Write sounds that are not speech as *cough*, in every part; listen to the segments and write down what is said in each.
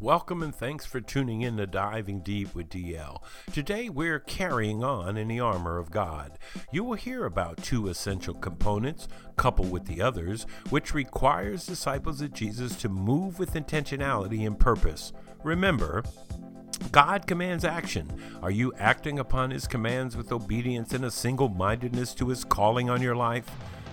Welcome and thanks for tuning in to Diving Deep with DL. Today we're carrying on in the armor of God. You will hear about two essential components, coupled with the others, which requires disciples of Jesus to move with intentionality and purpose. Remember, God commands action. Are you acting upon his commands with obedience and a single mindedness to his calling on your life?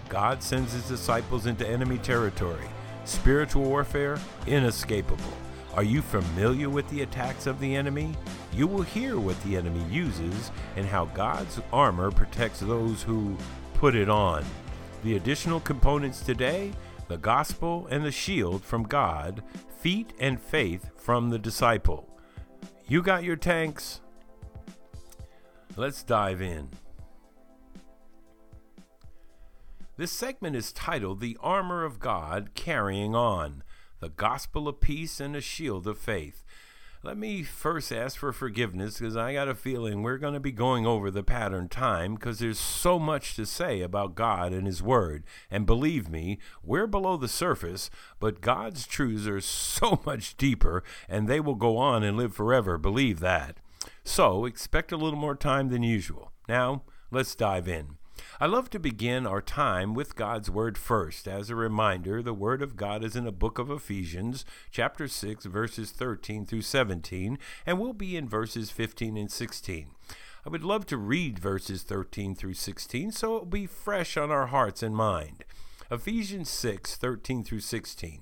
God sends his disciples into enemy territory. Spiritual warfare, inescapable. Are you familiar with the attacks of the enemy? You will hear what the enemy uses and how God's armor protects those who put it on. The additional components today the gospel and the shield from God, feet and faith from the disciple. You got your tanks? Let's dive in. This segment is titled The Armor of God Carrying On the gospel of peace and a shield of faith. Let me first ask for forgiveness because I got a feeling we're going to be going over the pattern time because there's so much to say about God and His Word. And believe me, we're below the surface, but God's truths are *laughs* so much deeper and they will go on and live forever. Believe that. So expect a little more time than usual. Now, let's dive in. I love to begin our time with God's Word first. As a reminder, the Word of God is in the book of Ephesians, chapter 6, verses 13 through 17, and we'll be in verses 15 and 16. I would love to read verses 13 through 16 so it will be fresh on our hearts and mind. Ephesians 6, 13 through 16.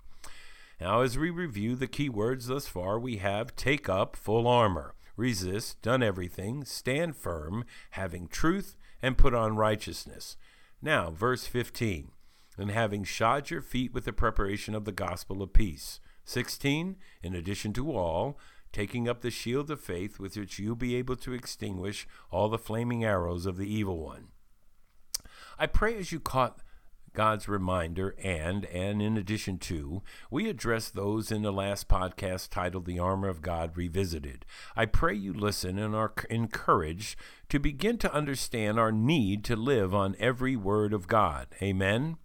Now, as we review the key words thus far, we have take up full armor, resist, done everything, stand firm, having truth, and put on righteousness. Now, verse 15, and having shod your feet with the preparation of the gospel of peace. 16, in addition to all, taking up the shield of faith with which you be able to extinguish all the flaming arrows of the evil one. I pray as you caught God's reminder, and, and in addition to, we address those in the last podcast titled The Armor of God Revisited. I pray you listen and are encouraged to begin to understand our need to live on every word of God. Amen?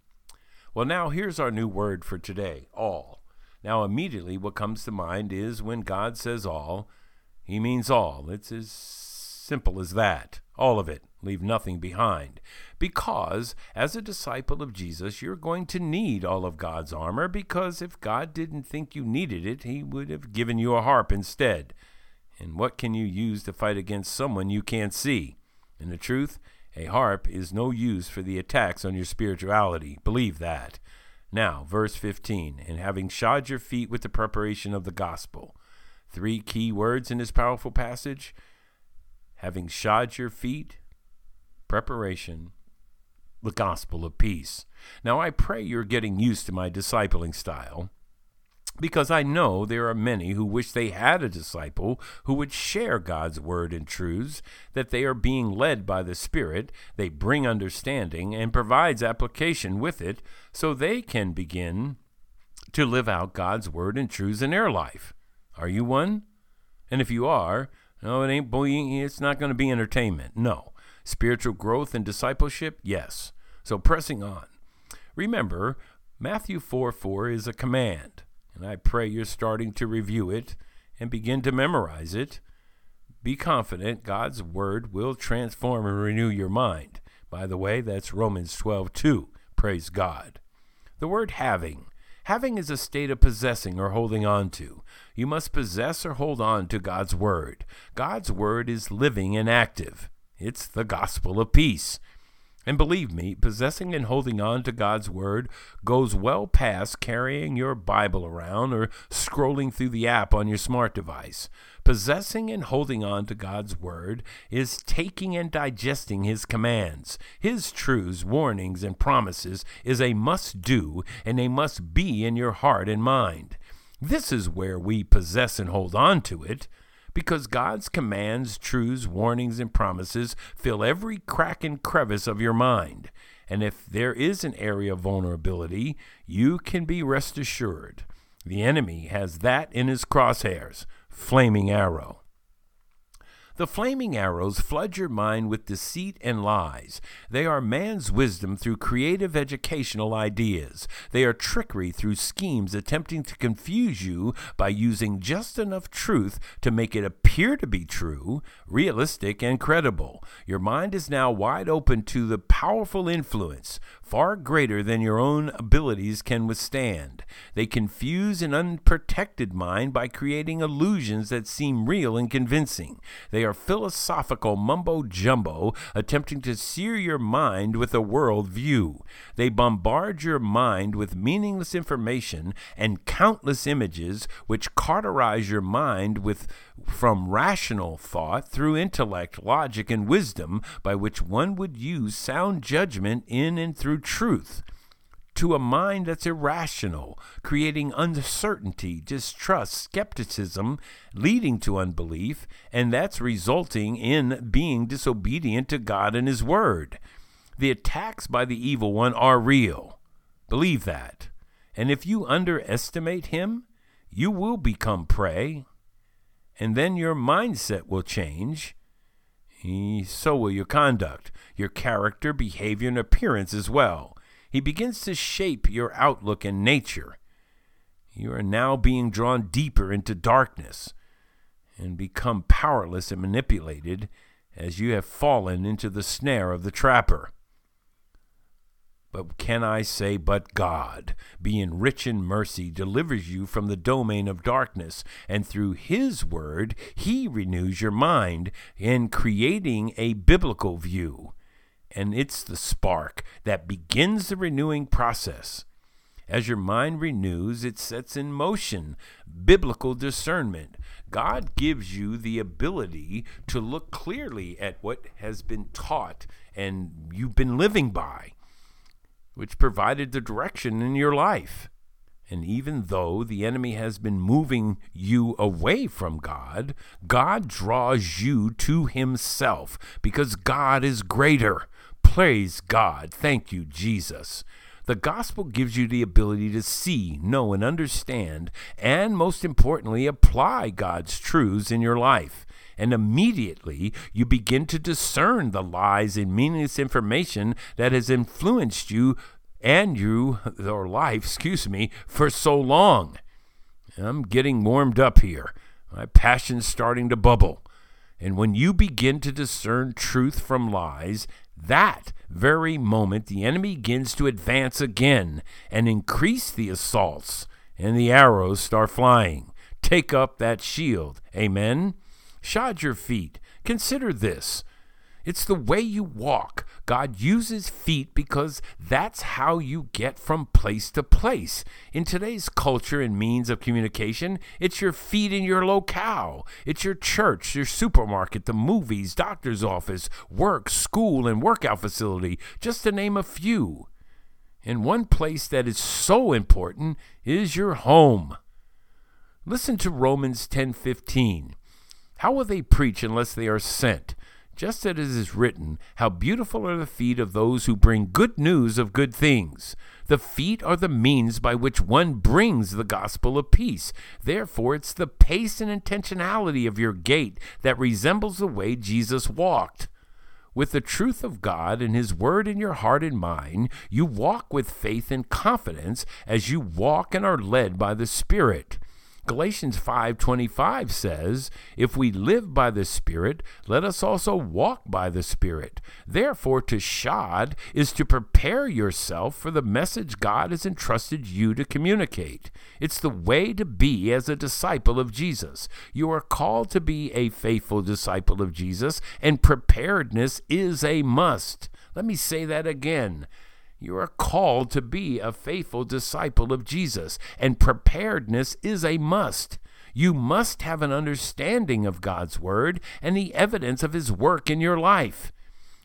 Well, now here's our new word for today all. Now, immediately, what comes to mind is when God says all, he means all. It's as simple as that. All of it. Leave nothing behind. Because, as a disciple of Jesus, you're going to need all of God's armor, because if God didn't think you needed it, He would have given you a harp instead. And what can you use to fight against someone you can't see? In the truth, a harp is no use for the attacks on your spirituality. Believe that. Now, verse 15, and having shod your feet with the preparation of the gospel. Three key words in this powerful passage having shod your feet, preparation, the gospel of peace. Now, I pray you're getting used to my discipling style because I know there are many who wish they had a disciple who would share God's word and truths, that they are being led by the Spirit, they bring understanding, and provides application with it so they can begin to live out God's word and truths in their life. Are you one? And if you are, no, it ain't. It's not going to be entertainment. No. Spiritual growth and discipleship? Yes. So pressing on. Remember, Matthew 4 4 is a command, and I pray you're starting to review it and begin to memorize it. Be confident God's word will transform and renew your mind. By the way, that's Romans 12 2. Praise God. The word having Having is a state of possessing or holding on to. You must possess or hold on to God's Word. God's Word is living and active. It's the gospel of peace. And believe me, possessing and holding on to God's Word goes well past carrying your Bible around or scrolling through the app on your smart device. Possessing and holding on to God's Word is taking and digesting His commands. His truths, warnings, and promises is a must do and a must be in your heart and mind. This is where we possess and hold on to it. Because God's commands, truths, warnings, and promises fill every crack and crevice of your mind. And if there is an area of vulnerability, you can be rest assured the enemy has that in his crosshairs flaming arrow. The flaming arrows flood your mind with deceit and lies. They are man's wisdom through creative educational ideas. They are trickery through schemes attempting to confuse you by using just enough truth to make it appear to be true, realistic, and credible. Your mind is now wide open to the powerful influence, far greater than your own abilities can withstand. They confuse an unprotected mind by creating illusions that seem real and convincing. They are philosophical mumbo jumbo attempting to sear your mind with a world view. They bombard your mind with meaningless information and countless images which cauterize your mind with from rational thought through intellect, logic, and wisdom by which one would use sound judgment in and through truth to a mind that's irrational, creating uncertainty, distrust, skepticism, leading to unbelief, and that's resulting in being disobedient to God and His Word. The attacks by the evil one are real. Believe that. And if you underestimate him, you will become prey. And then your mindset will change. So will your conduct, your character, behavior, and appearance as well. He begins to shape your outlook and nature. You are now being drawn deeper into darkness and become powerless and manipulated as you have fallen into the snare of the trapper. But can I say, but God, being rich in mercy, delivers you from the domain of darkness, and through His word, He renews your mind in creating a biblical view and it's the spark that begins the renewing process. As your mind renews, it sets in motion biblical discernment. God gives you the ability to look clearly at what has been taught and you've been living by, which provided the direction in your life. And even though the enemy has been moving you away from God, God draws you to himself because God is greater. Praise God. Thank you, Jesus. The gospel gives you the ability to see, know, and understand, and most importantly, apply God's truths in your life. And immediately you begin to discern the lies and meaningless information that has influenced you and you, or life, excuse me, for so long. I'm getting warmed up here. My passion's starting to bubble. And when you begin to discern truth from lies that very moment, the enemy begins to advance again and increase the assaults, and the arrows start flying. Take up that shield. Amen. Shod your feet. Consider this it's the way you walk. God uses feet because that's how you get from place to place. In today's culture and means of communication, it's your feet in your locale. It's your church, your supermarket, the movies, doctor's office, work, school, and workout facility, just to name a few. And one place that is so important is your home. Listen to Romans 10:15. How will they preach unless they are sent? Just as it is written, How beautiful are the feet of those who bring good news of good things. The feet are the means by which one brings the gospel of peace. Therefore, it's the pace and intentionality of your gait that resembles the way Jesus walked. With the truth of God and His Word in your heart and mind, you walk with faith and confidence as you walk and are led by the Spirit. Galatians 5:25 says, "If we live by the Spirit, let us also walk by the Spirit." Therefore, to shod is to prepare yourself for the message God has entrusted you to communicate. It's the way to be as a disciple of Jesus. You are called to be a faithful disciple of Jesus, and preparedness is a must. Let me say that again. You are called to be a faithful disciple of Jesus, and preparedness is a must. You must have an understanding of God's Word and the evidence of His work in your life.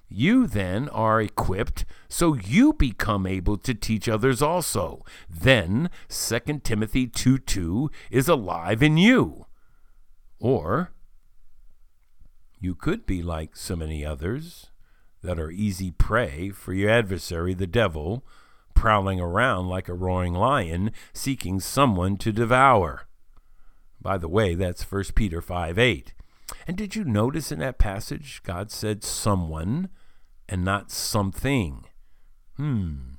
You then are equipped so you become able to teach others also. Then 2 Timothy 2 2 is alive in you. Or You could be like so many others that are easy prey for your adversary, the devil, prowling around like a roaring lion, seeking someone to devour. By the way, that's 1 Peter 5 8. And did you notice in that passage God said someone and not something? Hmm.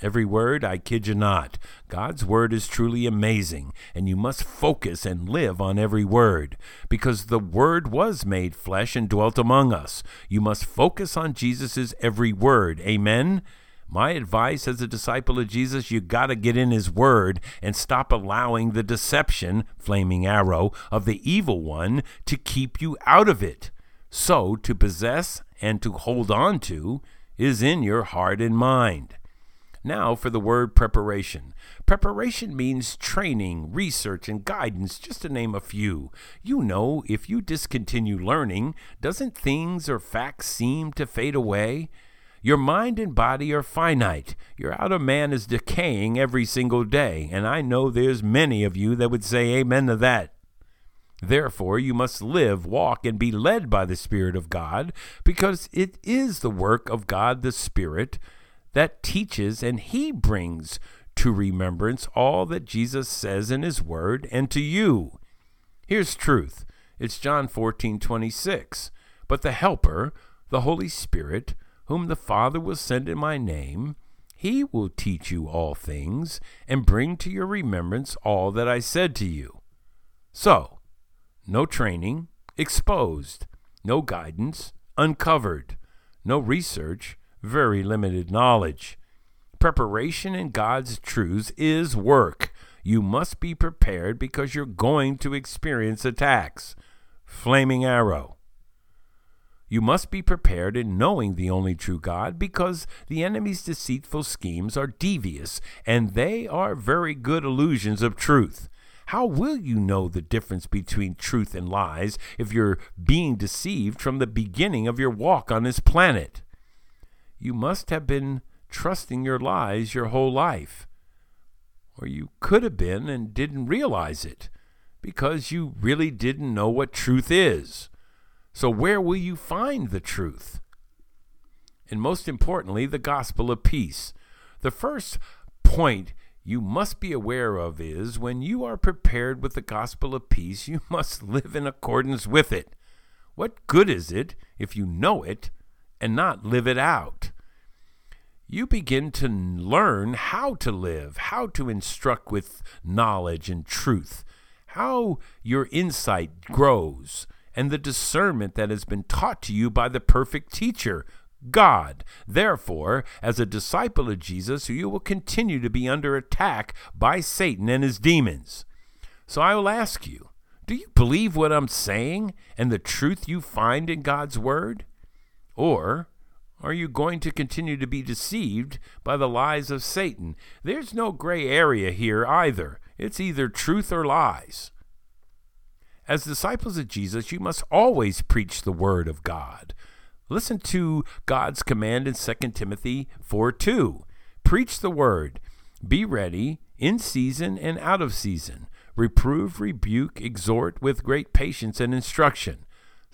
Every word, I kid you not. God's word is truly amazing, and you must focus and live on every word, because the word was made flesh and dwelt among us. You must focus on Jesus' every word. Amen? My advice as a disciple of Jesus, you got to get in his word and stop allowing the deception, flaming arrow, of the evil one to keep you out of it. So, to possess and to hold on to is in your heart and mind. Now for the word preparation. Preparation means training, research, and guidance, just to name a few. You know, if you discontinue learning, doesn't things or facts seem to fade away? Your mind and body are finite. Your outer man is decaying every single day, and I know there's many of you that would say amen to that. Therefore, you must live, walk, and be led by the Spirit of God, because it is the work of God the Spirit that teaches and He brings to remembrance all that Jesus says in His Word and to you. Here's truth it's John 14:26. But the Helper, the Holy Spirit, whom the Father will send in my name, he will teach you all things and bring to your remembrance all that I said to you. So, no training, exposed, no guidance, uncovered, no research, very limited knowledge. Preparation in God's truths is work. You must be prepared because you're going to experience attacks. Flaming arrow. You must be prepared in knowing the only true God because the enemy's deceitful schemes are devious and they are very good illusions of truth. How will you know the difference between truth and lies if you're being deceived from the beginning of your walk on this planet? You must have been trusting your lies your whole life. Or you could have been and didn't realize it because you really didn't know what truth is. So, where will you find the truth? And most importantly, the gospel of peace. The first point you must be aware of is when you are prepared with the gospel of peace, you *laughs* must live in accordance with it. What good is it if you know it and not live it out? You begin to learn how to live, how to instruct with knowledge and truth, how your insight grows and the discernment that has been taught to you by the perfect teacher, God. Therefore, as a disciple of Jesus, you will continue to be under attack by Satan and his demons. So I will ask you do you believe what I'm saying and the truth you find in God's Word? Or are you going to continue to be deceived by the lies of Satan? There's no gray area here either. It's either truth or lies. As disciples of Jesus, you must always preach the word of God. Listen to God's command in 2 Timothy 4 2. Preach the word. Be ready in season and out of season. Reprove, rebuke, exhort with great patience and instruction.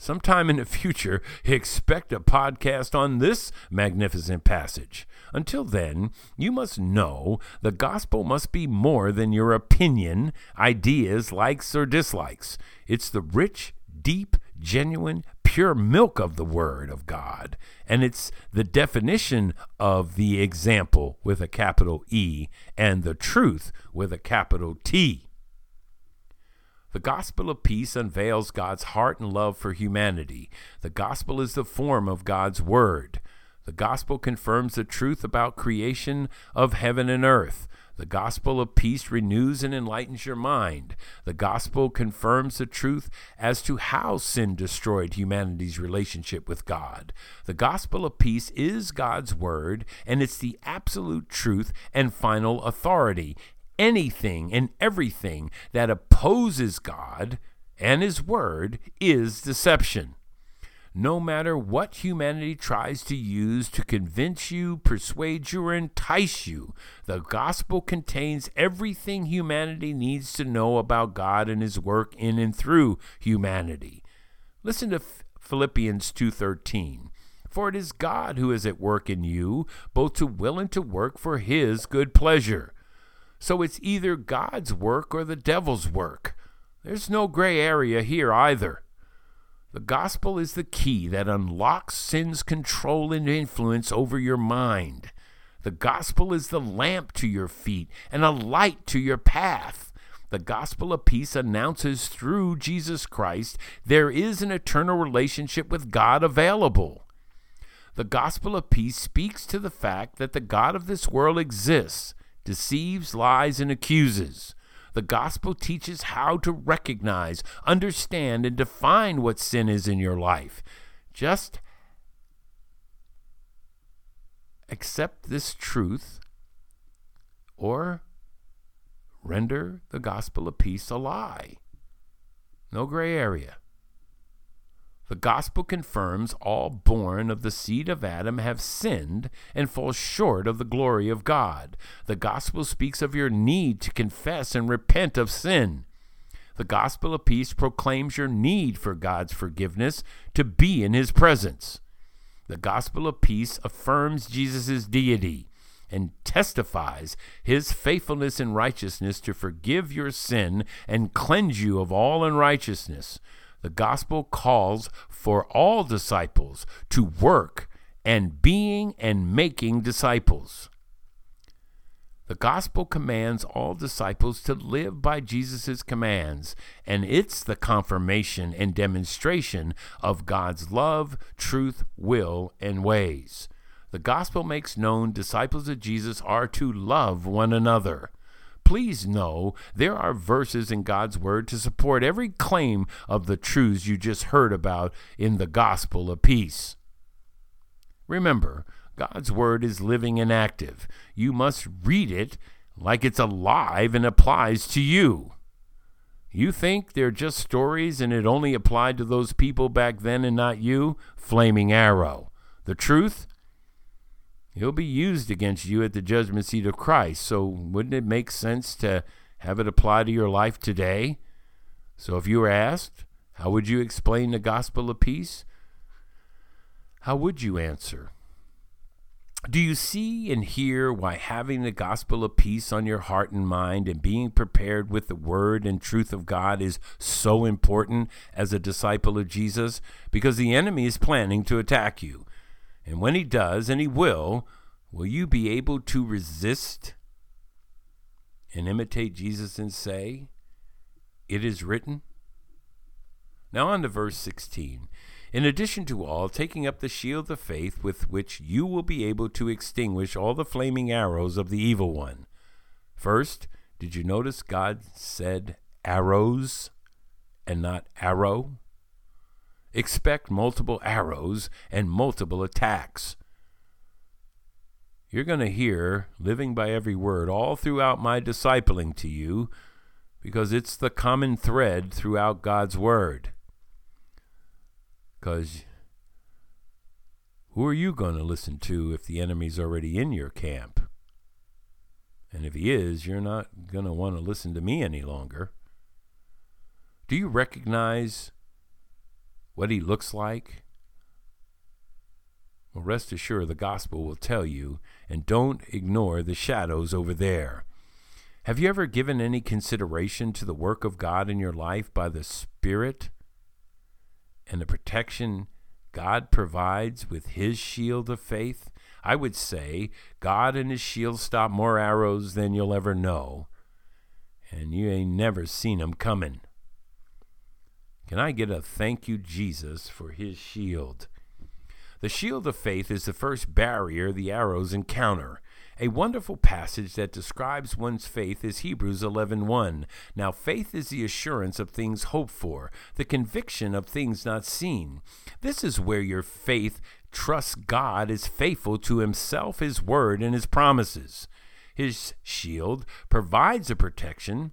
Sometime in the future, *laughs* expect a podcast on this magnificent passage. Until then, you must know the gospel must be more than your opinion, ideas, likes, or dislikes. It's the rich, deep, genuine, pure milk of the Word of God. And it's the definition of the example with a capital E and the truth with a capital T. The gospel of peace unveils God's heart and love for humanity. The gospel is the form of God's word. The gospel confirms the truth about creation of heaven and earth. The gospel of peace renews and enlightens your mind. The gospel confirms the truth as to how sin destroyed humanity's relationship with God. The gospel of peace is God's word, and it's the absolute truth and final authority. Anything and everything that opposes God and His word is deception no matter what humanity tries to use to convince you, persuade you, or entice you. The gospel contains everything humanity needs to know about God and his work in and through humanity. Listen to Philippians 2:13. For it is God who is at work in you, both to will and to work for his good pleasure. So it's either God's work or the devil's work. There's no gray area here either. The gospel is the key that unlocks sin's control and influence over your mind. The gospel is the lamp to your feet and a light to your path. The gospel of peace announces through Jesus Christ there is an eternal relationship with God available. The gospel of peace speaks to the fact that the God of this world exists, deceives, lies, and accuses. The gospel teaches how to recognize, understand, and define what sin is in your life. Just accept this truth or render the gospel of peace a lie. No gray area. The gospel confirms all born of the seed of Adam have sinned and fall short of the glory of God. The gospel speaks of your need to confess and repent of sin. The gospel of peace proclaims your need for God's forgiveness to be in his presence. The gospel of peace affirms Jesus' deity and testifies his faithfulness and righteousness to forgive your sin and cleanse you of all unrighteousness. The gospel calls for all disciples to work and being and making disciples. The gospel commands all disciples to live by Jesus' commands, and it's the confirmation and demonstration of God's love, truth, will, and ways. The gospel makes known disciples of Jesus are to love one another please know there are verses in God's Word to support every claim of the truths you just heard about in the gospel of peace. Remember, God's Word is living and active. You must read it like it's alive and applies to you. You think they're just stories and it only applied to those people back then and not you? Flaming arrow. The truth? He'll be used against you at the judgment seat of Christ. So, wouldn't it make sense to have it apply to your life today? So, if you were asked, how would you explain the gospel of peace? How would you answer? Do you see and hear why having the gospel of peace on your heart and mind and being prepared with the word and truth of God is so important as a disciple of Jesus? Because the enemy is planning to attack you. And when he does, and he will, will you be able to resist and imitate Jesus and say, It is written? Now on to verse 16. In addition to all, taking up the shield of faith with which you will be able to extinguish all the flaming arrows of the evil one. First, did you notice God said arrows and not arrow? Expect multiple arrows and multiple attacks. You're going to hear living by every word all throughout my discipling to you because it's the common thread throughout God's word. Because who are you going to listen to if the enemy's already in your camp? And if he is, you're not going to want to listen to me any longer. Do you recognize what he looks like? Well, rest assured the gospel will tell you, and don't ignore the shadows over there. Have you ever given any consideration to the work of God in your life by the Spirit and the protection God provides with His shield of faith? I would say God and His shield stop more arrows than you'll ever know, and you ain't never seen 'em coming. Can I get a thank you, Jesus, for his shield? The shield of faith is the first barrier the arrows encounter. A wonderful passage that describes one's faith is Hebrews 11:1. Now faith is the assurance of things hoped for, the conviction of things not seen. This is where your faith trusts God is faithful to himself, his word, and his promises. His shield provides a protection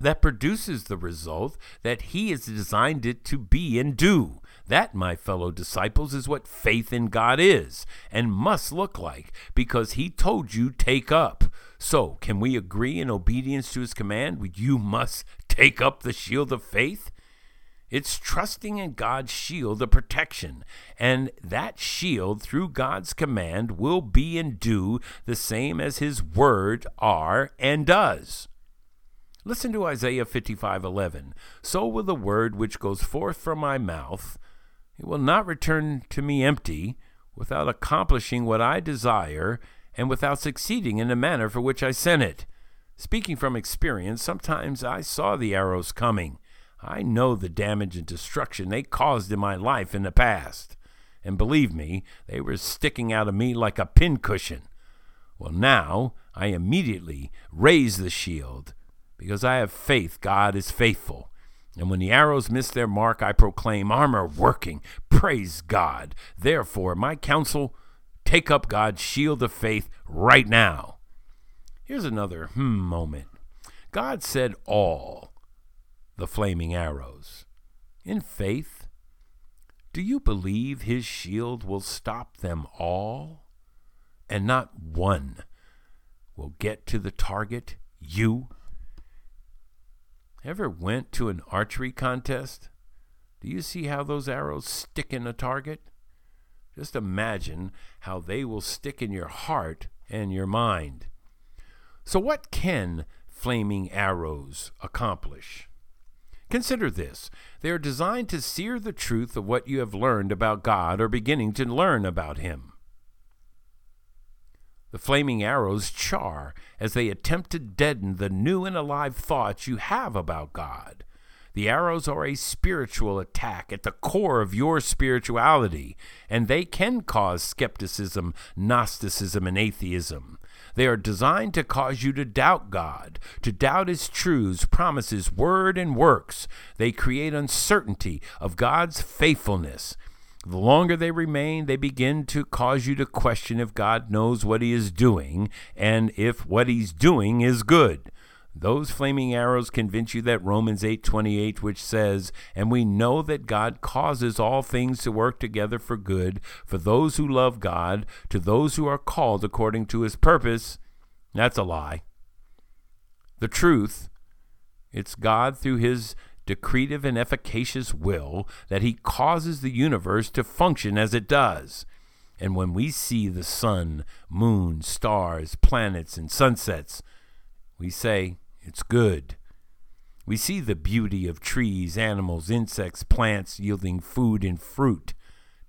that produces the result that he has designed it to be and do. That, my fellow disciples, is what faith in God is and must look like because he told you take up. So, can we agree in obedience to his command? You must take up the shield of faith? It's trusting in God's shield of protection, and that shield, through God's command, will be and do the same as His word are and does. Listen to Isaiah 55:11. So will the word which goes forth from my mouth, it will not return to me empty, without accomplishing what I desire and without succeeding in the manner for which I sent it. Speaking from experience, sometimes I saw the arrows coming I know the damage and destruction they caused in my life in the past. And believe me, they were sticking out of me like a pincushion. Well, now I immediately raise the shield because I have faith God is faithful. And when the arrows miss their mark, I proclaim armor working. Praise God. Therefore, my counsel take up God's shield of faith right now. Here's another hmm moment. God said all the flaming arrows. In faith, do you believe his shield will stop them all? And not one will get to the target, you? Ever went to an archery contest? Do you see how those arrows stick in a target? Just imagine how they will stick in your heart and your mind. So, what can flaming arrows accomplish? Consider this they are designed to sear the truth of what you have learned about God or beginning to learn about Him. The flaming arrows char as they attempt to deaden the new and alive thoughts you have about God. The arrows are a spiritual attack at the core of your spirituality, and they can cause skepticism, Gnosticism, and atheism. They are designed to cause you to doubt God, to doubt His truths, promises, word, and works. They create uncertainty of God's faithfulness. The longer they remain, they begin to cause you to question if God knows what He is doing and if what He's doing is good. Those flaming arrows convince you that Romans 8:28 which says, "And we know that God causes all things to work together for good for those who love God, to those who are called according to his purpose." That's a lie. The truth, it's God through his decretive and efficacious will that he causes the universe to function as it does. And when we see the sun, moon, stars, planets, and sunsets, we say, it's good. We see the beauty of trees, animals, insects, plants yielding food and fruit.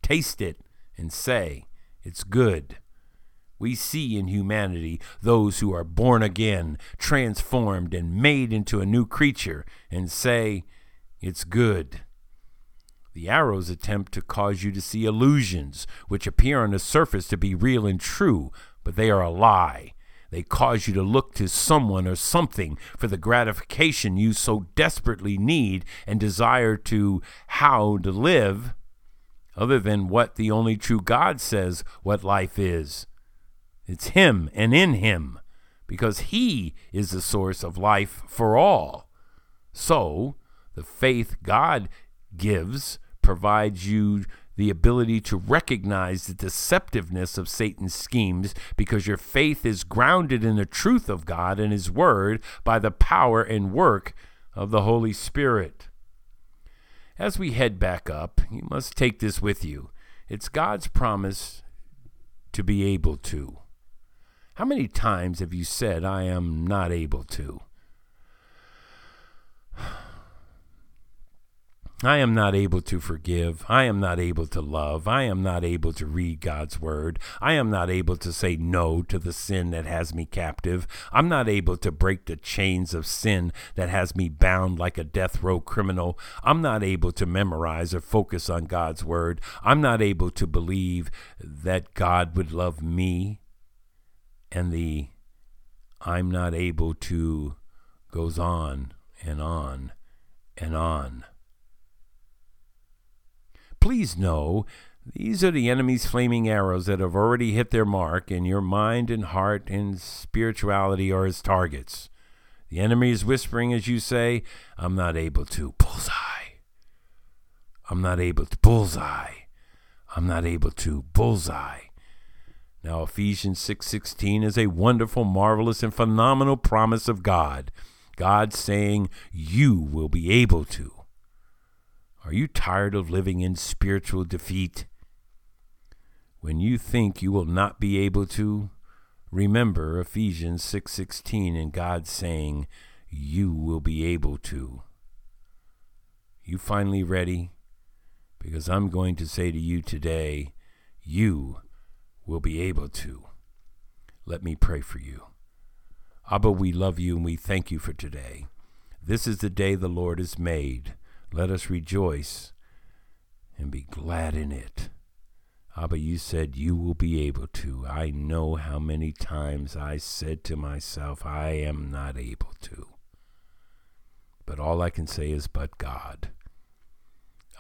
Taste it and say, It's good. We see in humanity those who are born again, transformed, and made into a new creature, and say, It's good. The arrows attempt to cause you to see illusions, which appear on the surface to be real and true, but they are a lie. They cause you to look to someone or something for the gratification you so desperately need and desire to how to live, other than what the only true God says what life is. It's Him and in Him, because He is the source of life for all. So, the faith God gives provides you the ability to recognize the deceptiveness of Satan's schemes because your faith is grounded in the truth of God and His Word by the power and work of the Holy Spirit. As we head back up, you must take this with you. It's God's promise to be able to. How many times have you said, I am not able to? *sighs* I am not able to forgive. I am not able to love. I am not able to read God's word. I am not able to say no to the sin that has me captive. I'm not able to break the chains of sin that has me bound like a death row criminal. I'm not able to memorize or focus on God's word. I'm not able to believe that God would love me. And the I'm not able to goes on and on and on. Please know these are the enemy's flaming arrows that have already hit their mark, and your mind and heart and spirituality are his targets. The enemy is whispering as you say, I'm not able to. Bullseye. I'm not able to. Bullseye. I'm not able to. Bullseye. Now Ephesians 6:16 is a wonderful, marvelous and phenomenal promise of God. God saying you will be able to. Are you tired of living in spiritual defeat? When you think you will not be able to, remember Ephesians 6:16 and God saying, "You will be able to." You finally ready? Because I'm going to say to you today, you will be able to. Let me pray for you. Abba, we love you and we thank you for today. This is the day the Lord has made. Let us rejoice and be glad in it. Abba, you said you will be able to. I know how many times I said to myself, I am not able to. But all I can say is, but God.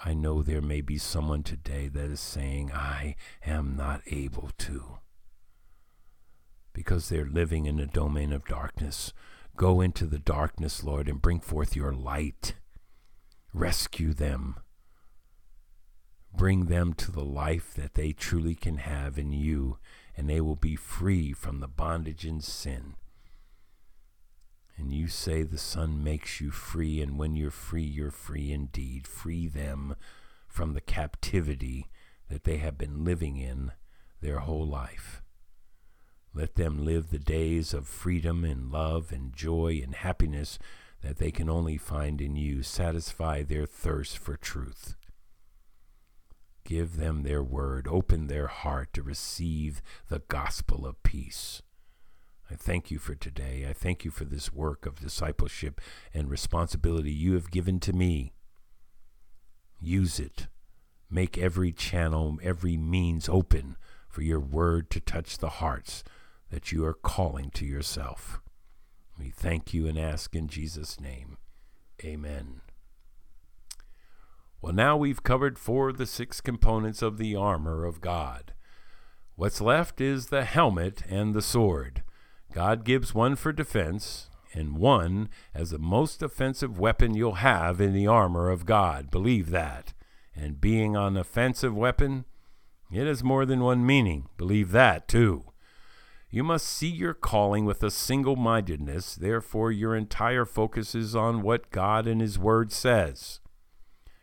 I know there may be someone today that is saying, I am not able to. Because they're living in a domain of darkness. Go into the darkness, Lord, and bring forth your light. Rescue them Bring them to the life that they truly can have in you, and they will be free from the bondage and sin. And you say the Son makes you free, and when you're free, you're free indeed. Free them from the captivity that they have been living in their whole life. Let them live the days of freedom and love and joy and happiness that they can only find in you. Satisfy their thirst for truth. Give them their word. Open their heart to receive the gospel of peace. I thank you for today. I thank you for this work of discipleship and responsibility you have given to me. Use it. Make every channel, every means open for your word to touch the hearts that you are calling to yourself. We thank you and ask in Jesus' name. Amen. Well, now we've covered four of the six components of the armor of God. What's left is the helmet and the sword. God gives one for defense and one as the most offensive weapon you'll have in the armor of God. Believe that. And being an offensive weapon, it has more than one meaning. Believe that too. You must see your calling with a single mindedness, therefore, your entire focus is on what God and His Word says.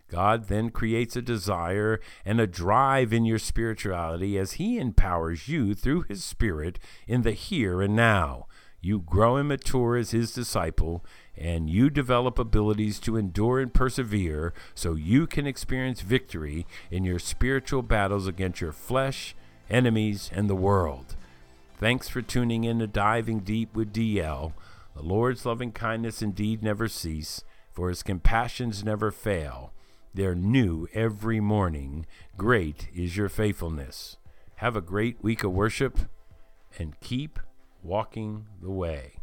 God then creates a desire and a drive in your spirituality as He empowers you through His Spirit in the here and now. You grow and mature as His disciple, and you develop abilities to endure and persevere so you can experience victory in your spiritual battles against your flesh, enemies, and the world. Thanks for tuning in to Diving Deep with DL. The Lord's loving kindness indeed never cease, for His compassions never fail. They're new every morning. Great is your faithfulness. Have a great week of worship and keep walking the way.